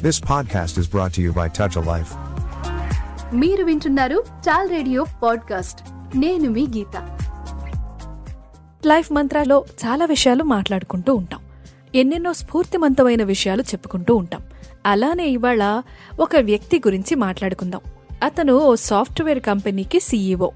This podcast is brought to you by Touch a Life. మీరు వింటున్నారు చాల్ radio podcast నేను మీ గీత. Life మంత్రాలో చాలా విషయాలు మాట్లాడుకుంటూ ఉంటాం. ఎన్నెన్నో స్ఫూర్తిమంతమైన విషయాలు చెప్పుకుంటూ ఉంటాం. అలానే ఇవాళ ఒక వ్యక్తి గురించి మాట్లాడుకుందాం. అతను ఓ సాఫ్ట్వేర్ కంపెనీకి సీఈఓ.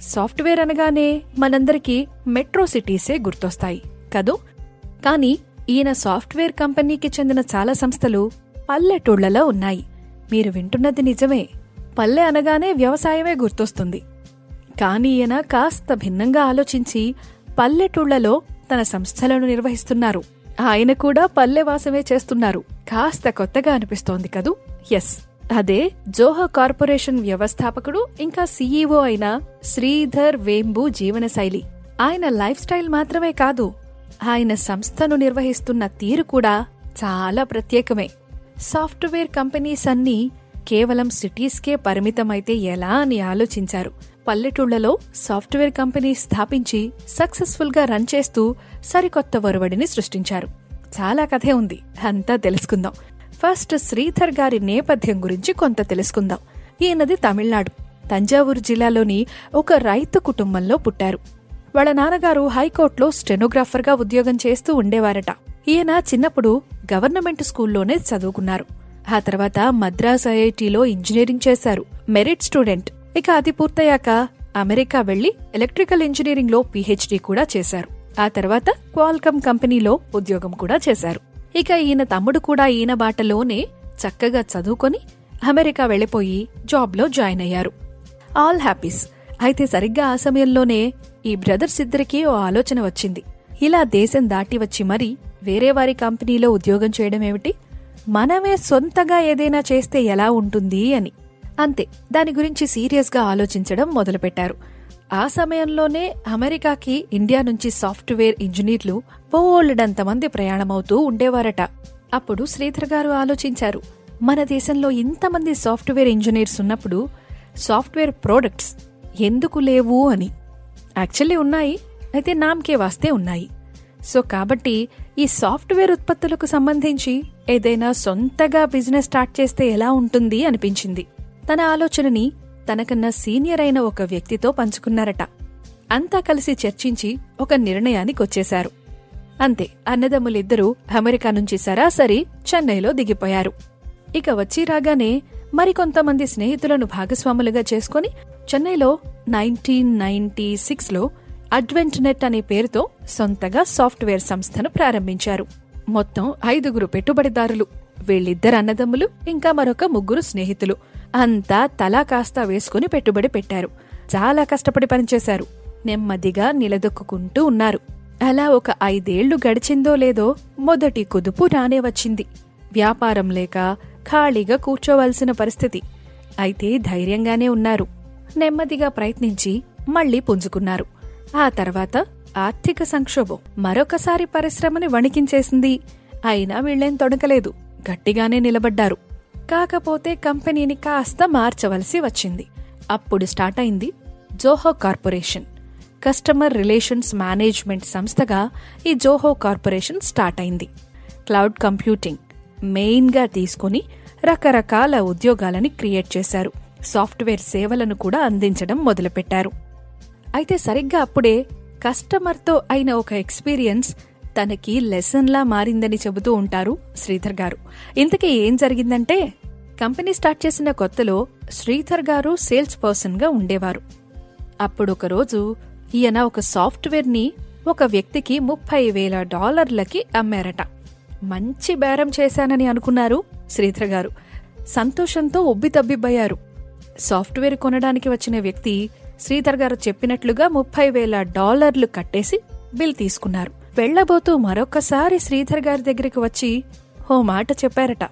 సాఫ్ట్వేర్ అనగానే మనందరికీ మెట్రో సిటీసే గుర్తొస్తాయి కదూ? కానీ ఈయన సాఫ్ట్వేర్ కంపెనీకి చెందిన చాలా సంస్థలు పల్లెటూళ్ళలో ఉన్నాయి. మీరు వింటున్నది నిజమే. పల్లె అనగానే వ్యవసాయమే గుర్తొస్తుంది. కానీ ఈయన కాస్త భిన్నంగా ఆలోచించి పల్లెటూళ్ళలో తన సంస్థలను నిర్వహిస్తున్నారు. ఆయన కూడా పల్లెవాసమే చేస్తున్నారు. కాస్త కొత్తగా అనిపిస్తోంది కదూ? ఎస్. అదే జోహో కార్పొరేషన్ వ్యవస్థాపకుడు ఇంకా సీఈఓ అయిన శ్రీధర్ వేంబు జీవనశైలి. ఆయన లైఫ్ స్టైల్ మాత్రమే కాదు ఆయన సంస్థను నిర్వహిస్తున్న తీరు కూడా చాలా ప్రత్యేకమే. సాఫ్ట్వేర్ కంపెనీస్ అన్నీ కేవలం సిటీస్కే పరిమితమైతే ఎలా అని ఆలోచించారు. పల్లెటూళ్ళలో సాఫ్ట్వేర్ కంపెనీ స్థాపించి సక్సెస్ఫుల్గా రన్ చేస్తూ సరికొత్త ఒరవడిని సృష్టించారు. చాలా కథే ఉంది అంతా తెలుసుకుందాం. ఫస్ట్ శ్రీధర్ గారి నేపథ్యం గురించి కొంత తెలుసుకుందాం. ఈయనది తమిళనాడు తంజావూరు జిల్లాలోని ఒక రైతు కుటుంబంలో పుట్టారు. వాళ్ళ నాన్నగారు హైకోర్టులో స్టెనోగ్రాఫర్గా ఉద్యోగం చేస్తూ ఉండేవారట. ఈయన చిన్నప్పుడు గవర్నమెంట్ స్కూల్లోనే చదువుకున్నారు. ఆ తర్వాత మద్రాస్ ఐఐటిలో ఇంజనీరింగ్ చేశారు. Merit student. ఇక అది పూర్తయ్యాక అమెరికా వెళ్ళి ఎలక్ట్రికల్ ఇంజనీరింగ్లో పీహెచ్డీ కూడా చేశారు. ఆ తర్వాత క్వాల్కమ్ కంపెనీలో ఉద్యోగం కూడా చేశారు. ఇక ఈయన తమ్ముడు కూడా ఈయన బాటలోనే చక్కగా చదువుకొని అమెరికా వెళ్ళిపోయి జాబ్లో జాయిన్ అయ్యారు. All happies. అయితే సరిగ్గా ఆ సమయంలోనే ఈ బ్రదర్స్ ఇద్దరికీ ఓ ఆలోచన వచ్చింది. ఇలా దేశం దాటి వచ్చి మరీ వేరే వారి కంపెనీలో ఉద్యోగం చేయడం ఏమిటి? మనమే సొంతగా ఏదైనా చేస్తే ఎలా ఉంటుంది అని. అంతే దాని గురించి సీరియస్గా ఆలోచించడం మొదలుపెట్టారు. ఆ సమయంలోనే అమెరికాకి ఇండియా నుంచి సాఫ్ట్వేర్ ఇంజనీర్లు బోలెడంతమంది ప్రయాణమవుతూ ఉండేవారట. అప్పుడు శ్రీధర్ గారు ఆలోచించారు మన దేశంలో ఇంతమంది సాఫ్ట్వేర్ ఇంజనీర్స్ ఉన్నప్పుడు సాఫ్ట్వేర్ ప్రోడక్ట్స్ ఎందుకు లేవు అని. యాక్చువల్లీ ఉన్నాయి అయితే నామకే వాస్తే ఉన్నాయి. సో కాబట్టి ఈ సాఫ్ట్వేర్ ఉత్పత్తులకు సంబంధించి ఏదైనా సొంతగా బిజినెస్ స్టార్ట్ చేస్తే ఎలా ఉంటుంది అనిపించింది. తన ఆలోచనని తనకన్నా సీనియర్ అయిన ఒక వ్యక్తితో పంచుకున్నారట. అంతా కలిసి చర్చించి ఒక నిర్ణయానికి వచ్చేశారు. అంతే అన్నదమ్ములిద్దరూ అమెరికా నుంచి సరాసరి చెన్నైలో దిగిపోయారు. ఇక వచ్చి రాగానే మరికొంతమంది స్నేహితులను భాగస్వాములుగా చేసుకుని చెన్నైలో నైన్టీన్ నైన్టీ సిక్స్లో అడ్వెంట్ నెట్ అనే పేరుతో సొంతగా సాఫ్ట్వేర్ సంస్థను ప్రారంభించారు. మొత్తం ఐదుగురు పెట్టుబడిదారులు. వీళ్ళిద్దరు అన్నదమ్ములు ఇంకా మరొక ముగ్గురు స్నేహితులు. అంతా తలా కాస్తా వేసుకుని పెట్టుబడి పెట్టారు. చాలా కష్టపడి పనిచేశారు. నెమ్మదిగా నిలదొక్కుంటూ ఉన్నారు. అలా ఒక ఐదేళ్ళు గడిచిందో లేదో మొదటి కుదుపు రానే వచ్చింది. వ్యాపారం లేక ఖాళీగా కూర్చోవలసిన పరిస్థితి. అయితే ధైర్యంగానే ఉన్నారు. నెమ్మదిగా ప్రయత్నించి మళ్ళీ పుంజుకున్నారు. ఆ తర్వాత ఆర్థిక సంక్షోభం మరొకసారి పరిశ్రమని వణికించేసింది. అయినా వీళ్ళేం తొడకలేదు గట్టిగానే నిలబడ్డారు. కాకపోతే కంపెనీని కాస్త మార్చవలసి వచ్చింది. అప్పుడు స్టార్ట్ అయింది Zoho corporation. Customer relations management సంస్థగా ఈ జోహో కార్పొరేషన్ స్టార్ట్ అయింది. క్లౌడ్ కంప్యూటింగ్ మెయిన్గా తీసుకుని రకరకాల ఉద్యోగాలని క్రియేట్ చేశారు. సాఫ్ట్వేర్ సేవలను కూడా అందించడం మొదలుపెట్టారు. అయితే సరిగ్గా అప్పుడే కస్టమర్తో అయిన ఒక ఎక్స్పీరియన్స్ తనకి లెసన్లా మారిందని చెబుతూ ఉంటారు శ్రీధర్ గారు. ఇంతకీ ఏం జరిగిందంటే కంపెనీ స్టార్ట్ చేసిన కొత్తలో శ్రీధర్ గారు సేల్స్ పర్సన్గా ఉండేవారు. అప్పుడు ఒకరోజు ఈయన ఒక సాఫ్ట్వేర్ని ఒక వ్యక్తికి ముప్పై వేల డాలర్లకి అమ్మారట. మంచి బేరం చేశానని అనుకున్నారు శ్రీధర్ గారు. సంతోషంతో ఉబ్బితబ్బిబ్బయ్యారు. సాఫ్ట్వేర్ కొనడానికి వచ్చిన వ్యక్తి శ్రీధర్ గారు చెప్పినట్లుగా ముప్పై వేల డాలర్లు కట్టేసి బిల్ తీసుకున్నారు. వెళ్ళబోతూ మరొకసారి శ్రీధర్ గారి దగ్గరికి వచ్చి ఓ మాట చెప్పారట.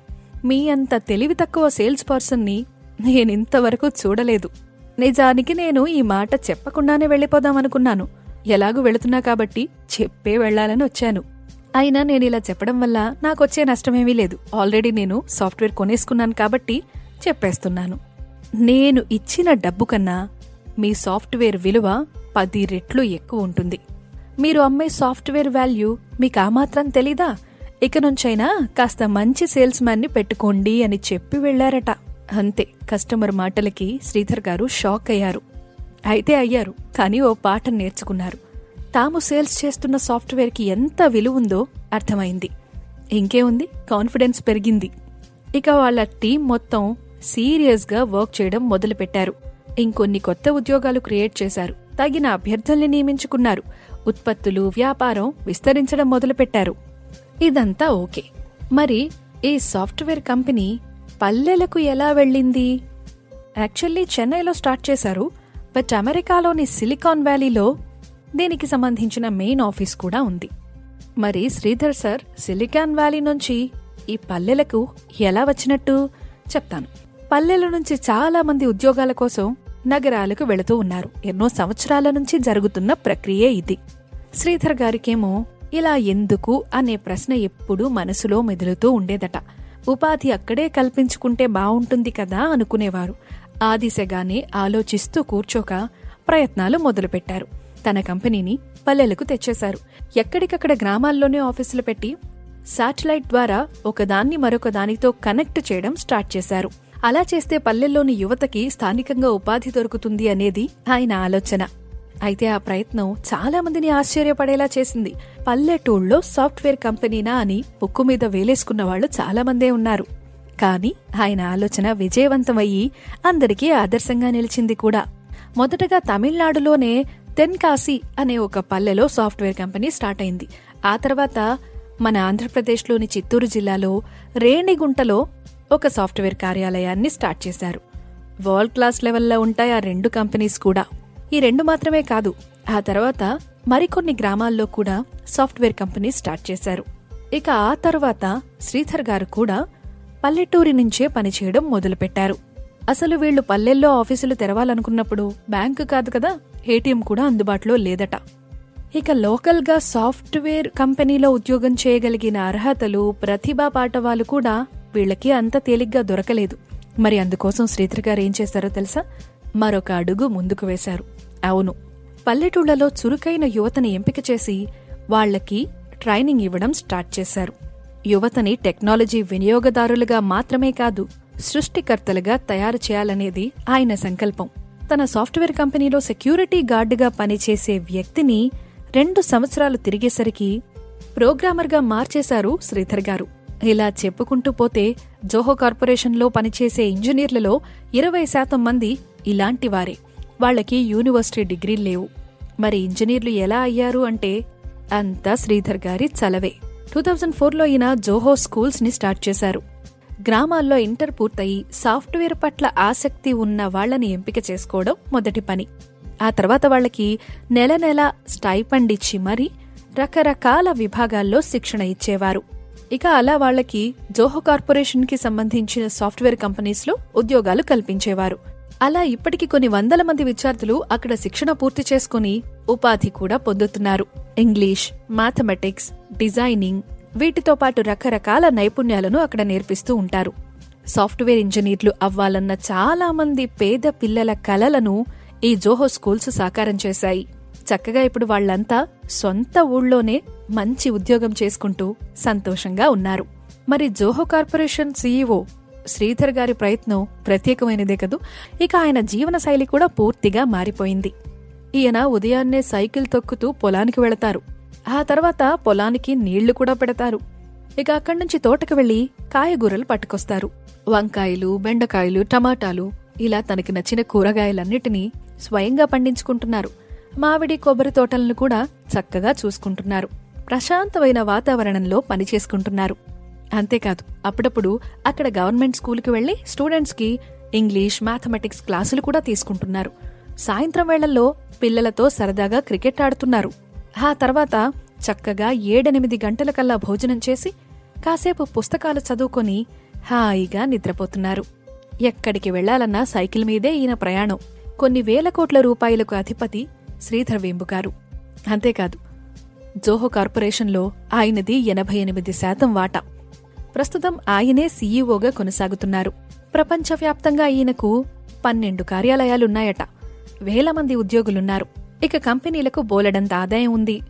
మీ అంత తెలివి తక్కువ సేల్స్ పర్సన్ని నేనింతవరకు చూడలేదు. నిజానికి నేను ఈ మాట చెప్పకుండానే వెళ్ళిపోదామనుకున్నాను ఎలాగూ వెళుతున్నా కాబట్టి చెప్పే వెళ్ళాలని వచ్చాను. అయినా నేను ఇలా చెప్పడం వల్ల నాకొచ్చే నష్టమేమీ లేదు. ఆల్రెడీ నేను సాఫ్ట్వేర్ కొనేసుకున్నాను కాబట్టి చెప్పేస్తున్నాను. నేను ఇచ్చిన డబ్బు కన్నా మీ సాఫ్ట్వేర్ విలువ పది రెట్లు ఎక్కువ ఉంటుంది. మీరు అమ్మే సాఫ్ట్వేర్ వాల్యూ మీకు ఆ మాత్రం తెలీదా? ఇక నుంచైనా కాస్త మంచి సేల్స్ మ్యాన్ని పెట్టుకోండి అని చెప్పి వెళ్ళారట అంతే కస్టమర్ మాటలకి శ్రీధర్ గారు షాక్ అయ్యారు. అయితే అయ్యారు కానీ ఓ పాఠం నేర్చుకున్నారు. తాము సేల్స్ చేస్తున్న సాఫ్ట్వేర్కి ఎంత విలువ ఉందో అర్థమైంది. ఇంకేముంది? కాన్ఫిడెన్స్ పెరిగింది. ఇక వాళ్ళ టీం మొత్తం సీరియస్గా వర్క్ చేయడం మొదలుపెట్టారు. ఇంకొన్ని కొత్త ఉద్యోగాలు క్రియేట్ చేశారు. తగిన అభ్యర్థుల్ని నియమించుకున్నారు. ఉత్పత్తులు వ్యాపారం విస్తరించడం మొదలుపెట్టారు. ఇదంతా ఓకే. మరి ఈ సాఫ్ట్వేర్ కంపెనీ పల్లెలకు ఎలా వెళ్ళింది? యాక్చువల్లీ చెన్నైలో స్టార్ట్ చేశారు. బట్ అమెరికాలోని సిలికాన్ వ్యాలీలో దీనికి సంబంధించిన మెయిన్ ఆఫీస్ కూడా ఉంది. మరి శ్రీధర్ సార్ సిలికాన్ వ్యాలీ నుంచి ఈ పల్లెలకు ఎలా వచ్చినట్టు చెప్తాను. పల్లెల నుంచి చాలా మంది ఉద్యోగాల కోసం నగరాలకు వెళుతూ ఉన్నారు. ఎన్నో సంవత్సరాల నుంచి జరుగుతున్న ప్రక్రియే ఇది. శ్రీధర్ గారికేమో ఇలా ఎందుకు అనే ప్రశ్న ఎప్పుడూ మనసులో మెదులుతూ ఉండేదట. ఉపాధి అక్కడే కల్పించుకుంటే బావుంటుంది కదా అనుకునేవారు. ఆ దిశగానే ఆలోచిస్తూ కూర్చోక ప్రయత్నాలు మొదలుపెట్టారు. తన కంపెనీని పల్లెలకు తెచ్చేశారు. ఎక్కడికక్కడ గ్రామాల్లోనే ఆఫీసులు పెట్టి శాటిలైట్ ద్వారా ఒకదాన్ని మరొక దానితో కనెక్ట్ చేయడం స్టార్ట్ చేశారు. అలా చేస్తే పల్లెల్లోని యువతకి స్థానికంగా ఉపాధి దొరుకుతుంది అనేది ఆయన ఆలోచన. అయితే ఆ ప్రయత్నం చాలా మందిని ఆశ్చర్యపడేలా చేసింది. పల్లెటూళ్ళలో సాఫ్ట్వేర్ కంపెనీనా అని ముక్కు మీద వేలేసుకున్న వాళ్ళు చాలా మందే ఉన్నారు. కానీ ఆయన ఆలోచన విజయవంతమయ్యి అందరికీ ఆదర్శంగా నిలిచింది కూడా. మొదటగా తమిళనాడులోనే తెన్కాసి అనే ఒక పల్లెలో సాఫ్ట్వేర్ కంపెనీ స్టార్ట్ అయింది. ఆ తర్వాత మన ఆంధ్రప్రదేశ్లోని చిత్తూరు జిల్లాలో రేణిగుంటలో ఒక సాఫ్ట్వేర్ కార్యాలయాన్ని స్టార్ట్ చేశారు. వరల్డ్ క్లాస్ లెవెల్లో ఉంటాయి ఆ రెండు కంపెనీస్ కూడా. ఈ రెండు మాత్రమే కాదు ఆ తర్వాత మరికొన్ని గ్రామాల్లో కూడా సాఫ్ట్వేర్ కంపెనీ స్టార్ట్ చేశారు. ఇక ఆ తర్వాత శ్రీధర్ గారు కూడా పల్లెటూరి నుంచే పనిచేయడం మొదలుపెట్టారు. అసలు వీళ్ళు పల్లెల్లో ఆఫీసులు తెరవాలనుకున్నప్పుడు బ్యాంకు కాదు కదా ఏటీఎం కూడా అందుబాటులో లేదట. ఇక లోకల్గా సాఫ్ట్వేర్ కంపెనీలో ఉద్యోగం చేయగలిగిన అర్హతలు ప్రతిభా పాఠవాలు కూడా వీళ్ళకి అంత తేలిగ్గా దొరకలేదు. మరి అందుకోసం శ్రీధర్ గారు ఏం చేశారో తెలుసా? మరొక అడుగు ముందుకు వేశారు. అవును. పల్లెటూళ్ళలో చురుకైన యువతని ఎంపిక చేసి వాళ్ళకి ట్రైనింగ్ ఇవ్వడం స్టార్ట్ చేశారు. యువతని టెక్నాలజీ వినియోగదారులుగా మాత్రమే కాదు సృష్టికర్తలుగా తయారు చేయాలనేది ఆయన సంకల్పం. తన సాఫ్ట్వేర్ కంపెనీలో సెక్యూరిటీ గార్డుగా పనిచేసే వ్యక్తిని రెండు సంవత్సరాలు తిరిగేసరికి ప్రోగ్రామర్గా మార్చేశారు శ్రీధర్ గారు. ఇలా చెప్పుకుంటూ పోతే జోహో కార్పొరేషన్లో పనిచేసే ఇంజనీర్లలో ఇరవై శాతం మంది ఇలాంటి వారే వాళ్ళకి యూనివర్సిటీ డిగ్రీలు లేవు. మరి ఇంజనీర్లు ఎలా అయ్యారు అంటే అంతా శ్రీధర్ గారి చలవే. టూ థౌజండ్ ఫోర్లో ఈయన జోహో స్కూల్స్ని స్టార్ట్ చేశారు. గ్రామాల్లో ఇంటర్ పూర్తయి సాఫ్ట్వేర్ పట్ల ఆసక్తి ఉన్న వాళ్ళని ఎంపిక చేసుకోవడం మొదటి పని. ఆ తర్వాత వాళ్ళకి నెల నెల స్టైపండ్ ఇచ్చి మరీ రకరకాల విభాగాల్లో శిక్షణ ఇచ్చేవారు. ఇక అలా వాళ్ళకి జోహో కార్పొరేషన్కి సంబంధించిన సాఫ్ట్వేర్ కంపెనీస్లో ఉద్యోగాలు కల్పించేవారు. అలా ఇప్పటికి కొన్ని వందల మంది విద్యార్థులు అక్కడ శిక్షణ పూర్తి చేసుకుని ఉపాధి కూడా పొందుతున్నారు. ఇంగ్లీష్ మ్యాథమెటిక్స్ డిజైనింగ్ వీటితో పాటు రకరకాల నైపుణ్యాలను అక్కడ నేర్పిస్తూ ఉంటారు. సాఫ్ట్వేర్ ఇంజనీర్లు అవ్వాలన్న చాలా మంది పేద పిల్లల కలలను ఈ జోహో స్కూల్స్ సాకారం చేశాయి. చక్కగా ఇప్పుడు వాళ్ళంతా సొంత ఊళ్ళోనే మంచి ఉద్యోగం చేసుకుంటూ సంతోషంగా ఉన్నారు. మరి జోహో కార్పొరేషన్ సీఈఓ శ్రీధర్ గారి ప్రయత్నం ప్రత్యేకమైనదే కదూ? ఇక ఆయన జీవన శైలి కూడా పూర్తిగా మారిపోయింది. ఈయన ఉదయాన్నే సైకిల్ తొక్కుతూ పొలానికి వెళతారు. ఆ తర్వాత పొలానికి నీళ్ళు కూడా పెడతారు. ఇక అక్కడి నుంచి తోటకు వెళ్ళి కాయగూరలు పట్టుకొస్తారు. వంకాయలు బెండకాయలు టమాటాలు ఇలా తనకి నచ్చిన కూరగాయలన్నిటినీ స్వయంగా పండించుకుంటున్నారు. మామిడి కొబ్బరి తోటలను కూడా చక్కగా చూసుకుంటున్నారు. ప్రశాంతమైన వాతావరణంలో పనిచేసుకుంటున్నారు. అంతేకాదు అప్పుడప్పుడు అక్కడ గవర్నమెంట్ స్కూల్కి వెళ్ళి స్టూడెంట్స్కి ఇంగ్లీష్ మ్యాథమెటిక్స్ క్లాసులు కూడా తీసుకుంటున్నారు. సాయంత్రం వేళల్లో పిల్లలతో సరదాగా క్రికెట్ ఆడుతున్నారు. ఆ తర్వాత చక్కగా ఏడెనిమిది గంటలకల్లా భోజనం చేసి కాసేపు పుస్తకాలు చదువుకొని హాయిగా నిద్రపోతున్నారు. ఎక్కడికి వెళ్ళాలన్నా సైకిల్ మీదే ఈయన ప్రయాణం. కొన్ని వేల కోట్ల రూపాయలకు అధిపతి శ్రీధర్ వేంబుగారు. అంతేకాదు జోహో కార్పొరేషన్లో ఆయనది ఎనభై ఎనిమిది శాతం వాటా. ప్రస్తుతం ఆయనే సీఈఓగా కొనసాగుతున్నారు. ప్రపంచవ్యాప్తంగా ఈయనకు పన్నెండు కార్యాలయాలున్నాయట. వేల మంది ఉద్యోగులున్నారు. ఇక కంపెనీలకు బోలెడంత ఆదాయం ఉంది.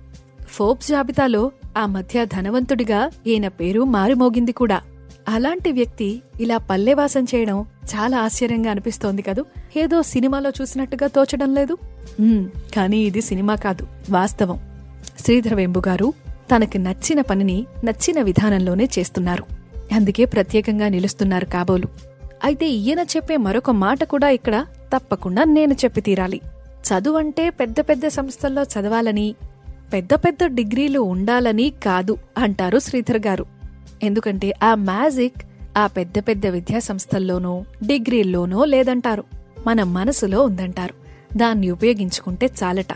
ఫోర్బ్స్ జాబితాలో ఆ మధ్య ధనవంతుడిగా ఈయన పేరు మారుమోగింది కూడా. అలాంటి వ్యక్తి ఇలా పల్లెవాసం చేయడం చాలా ఆశ్చర్యంగా అనిపిస్తోంది కదూ? ఏదో సినిమాలో చూసినట్టుగా తోచడం లేదు? కానీ ఇది సినిమా కాదు వాస్తవం. శ్రీధర వెంబు గారు తనకి నచ్చిన పనిని నచ్చిన విధానంలోనే చేస్తున్నారు. అందుకే ప్రత్యేకంగా నిలుస్తున్నారు కాబోలు. అయితే ఈయన చెప్పే మరొక మాట కూడా ఇక్కడ తప్పకుండా నేను చెప్పి తీరాలి. చదువంటే పెద్ద పెద్ద సంస్థల్లో చదవాలని పెద్ద పెద్ద డిగ్రీలు ఉండాలని కాదు అంటారు శ్రీధర్ గారు. ఎందుకంటే ఆ మ్యాజిక్ ఆ పెద్ద పెద్ద విద్యా సంస్థల్లోనో డిగ్రీల్లోనో లేదంటారు. మన మనసులో ఉందంటారు. దాన్ని ఉపయోగించుకుంటే చాలట.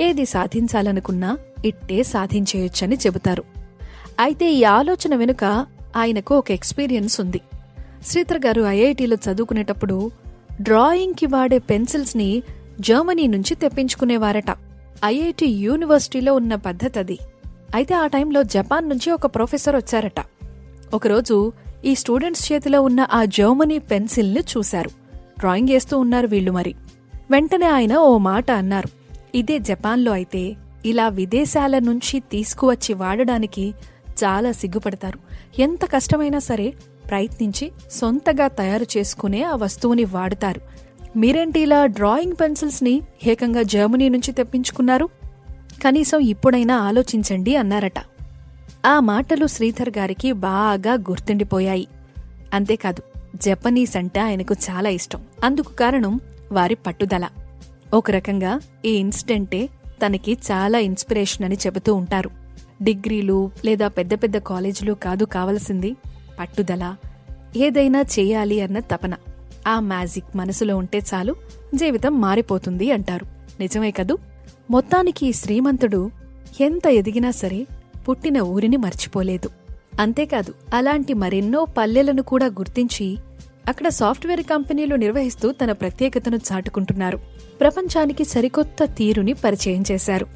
ఏది సాధించాలనుకున్నా ఇట్టే సాధించేయొచ్చని చెబుతారు. అయితే ఈ ఆలోచన వెనుక ఆయనకు ఒక ఎక్స్పీరియన్స్ ఉంది. శ్రీధర్ గారు ఐఐటిలో చదువుకునేటప్పుడు డ్రాయింగ్కి వాడే పెన్సిల్స్ని జర్మనీ నుంచి తెప్పించుకునేవారట. ఐఐటి యూనివర్సిటీలో ఉన్న పద్ధతి అది అయితే ఆ టైంలో జపాన్ నుంచి ఒక ప్రొఫెసర్ వచ్చారట. ఒకరోజు ఈ స్టూడెంట్స్ చేతిలో ఉన్న ఆ జర్మనీ పెన్సిల్ని చూశారు. డ్రాయింగ్ వేస్తూ ఉన్నారు వీళ్ళు మరి. వెంటనే ఆయన ఓ మాట అన్నారు. ఇదే జపాన్లో అయితే ఇలా విదేశాల నుంచి తీసుకువచ్చి వాడడానికి చాలా సిగ్గుపడతారు. ఎంత కష్టమైనా సరే ప్రయత్నించి సొంతగా తయారు చేసుకునే ఆ వస్తువుని వాడుతారు. మీరేంటి ఇలా డ్రాయింగ్ పెన్సిల్స్ని ఏకంగా జర్మనీ నుంచి తెప్పించుకున్నారు? కనీసం ఇప్పుడైనా ఆలోచించండి అన్నారట. ఆ మాటలు శ్రీధర్ గారికి బాగా గుర్తుండిపోయాయి. అంతేకాదు జపనీస్ అంటే ఆయనకు చాలా ఇష్టం. అందుకు కారణం వారి పట్టుదల. ఒక రకంగా ఈ ఇన్సిడెంటే తనకి చాలా ఇన్స్పిరేషన్ అని చెబుతూ ఉంటారు. డిగ్రీలు లేదా పెద్ద పెద్ద కాలేజీలు కాదు కావలసింది పట్టుదల. ఏదైనా చేయాలి అన్న తపన. ఆ మ్యాజిక్ మనసులో ఉంటే చాలు జీవితం మారిపోతుంది అంటారు. నిజమే కదూ? మొత్తానికి ఈ శ్రీమంతుడు ఎంత ఎదిగినా సరే పుట్టిన ఊరిని మర్చిపోలేదు అంతేకాదు అలాంటి మరెన్నో పల్లెలను కూడా గుర్తించి అక్కడ సాఫ్ట్వేర్ కంపెనీలు నిర్వహిస్తూ తన ప్రత్యేకతను చాటుకుంటున్నారు ప్రపంచానికి సరికొత్త తీరుని పరిచయం చేశారు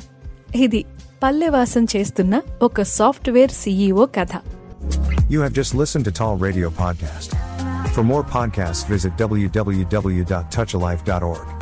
ఇది పల్లెవాసం చేస్తున్న ఒక సాఫ్ట్వేర్ సీఈఓ కథ You have just listened to Tall Radio Podcast. For more podcasts, visit www.touchalife.org.